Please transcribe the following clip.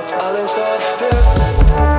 als alles auf der Welt.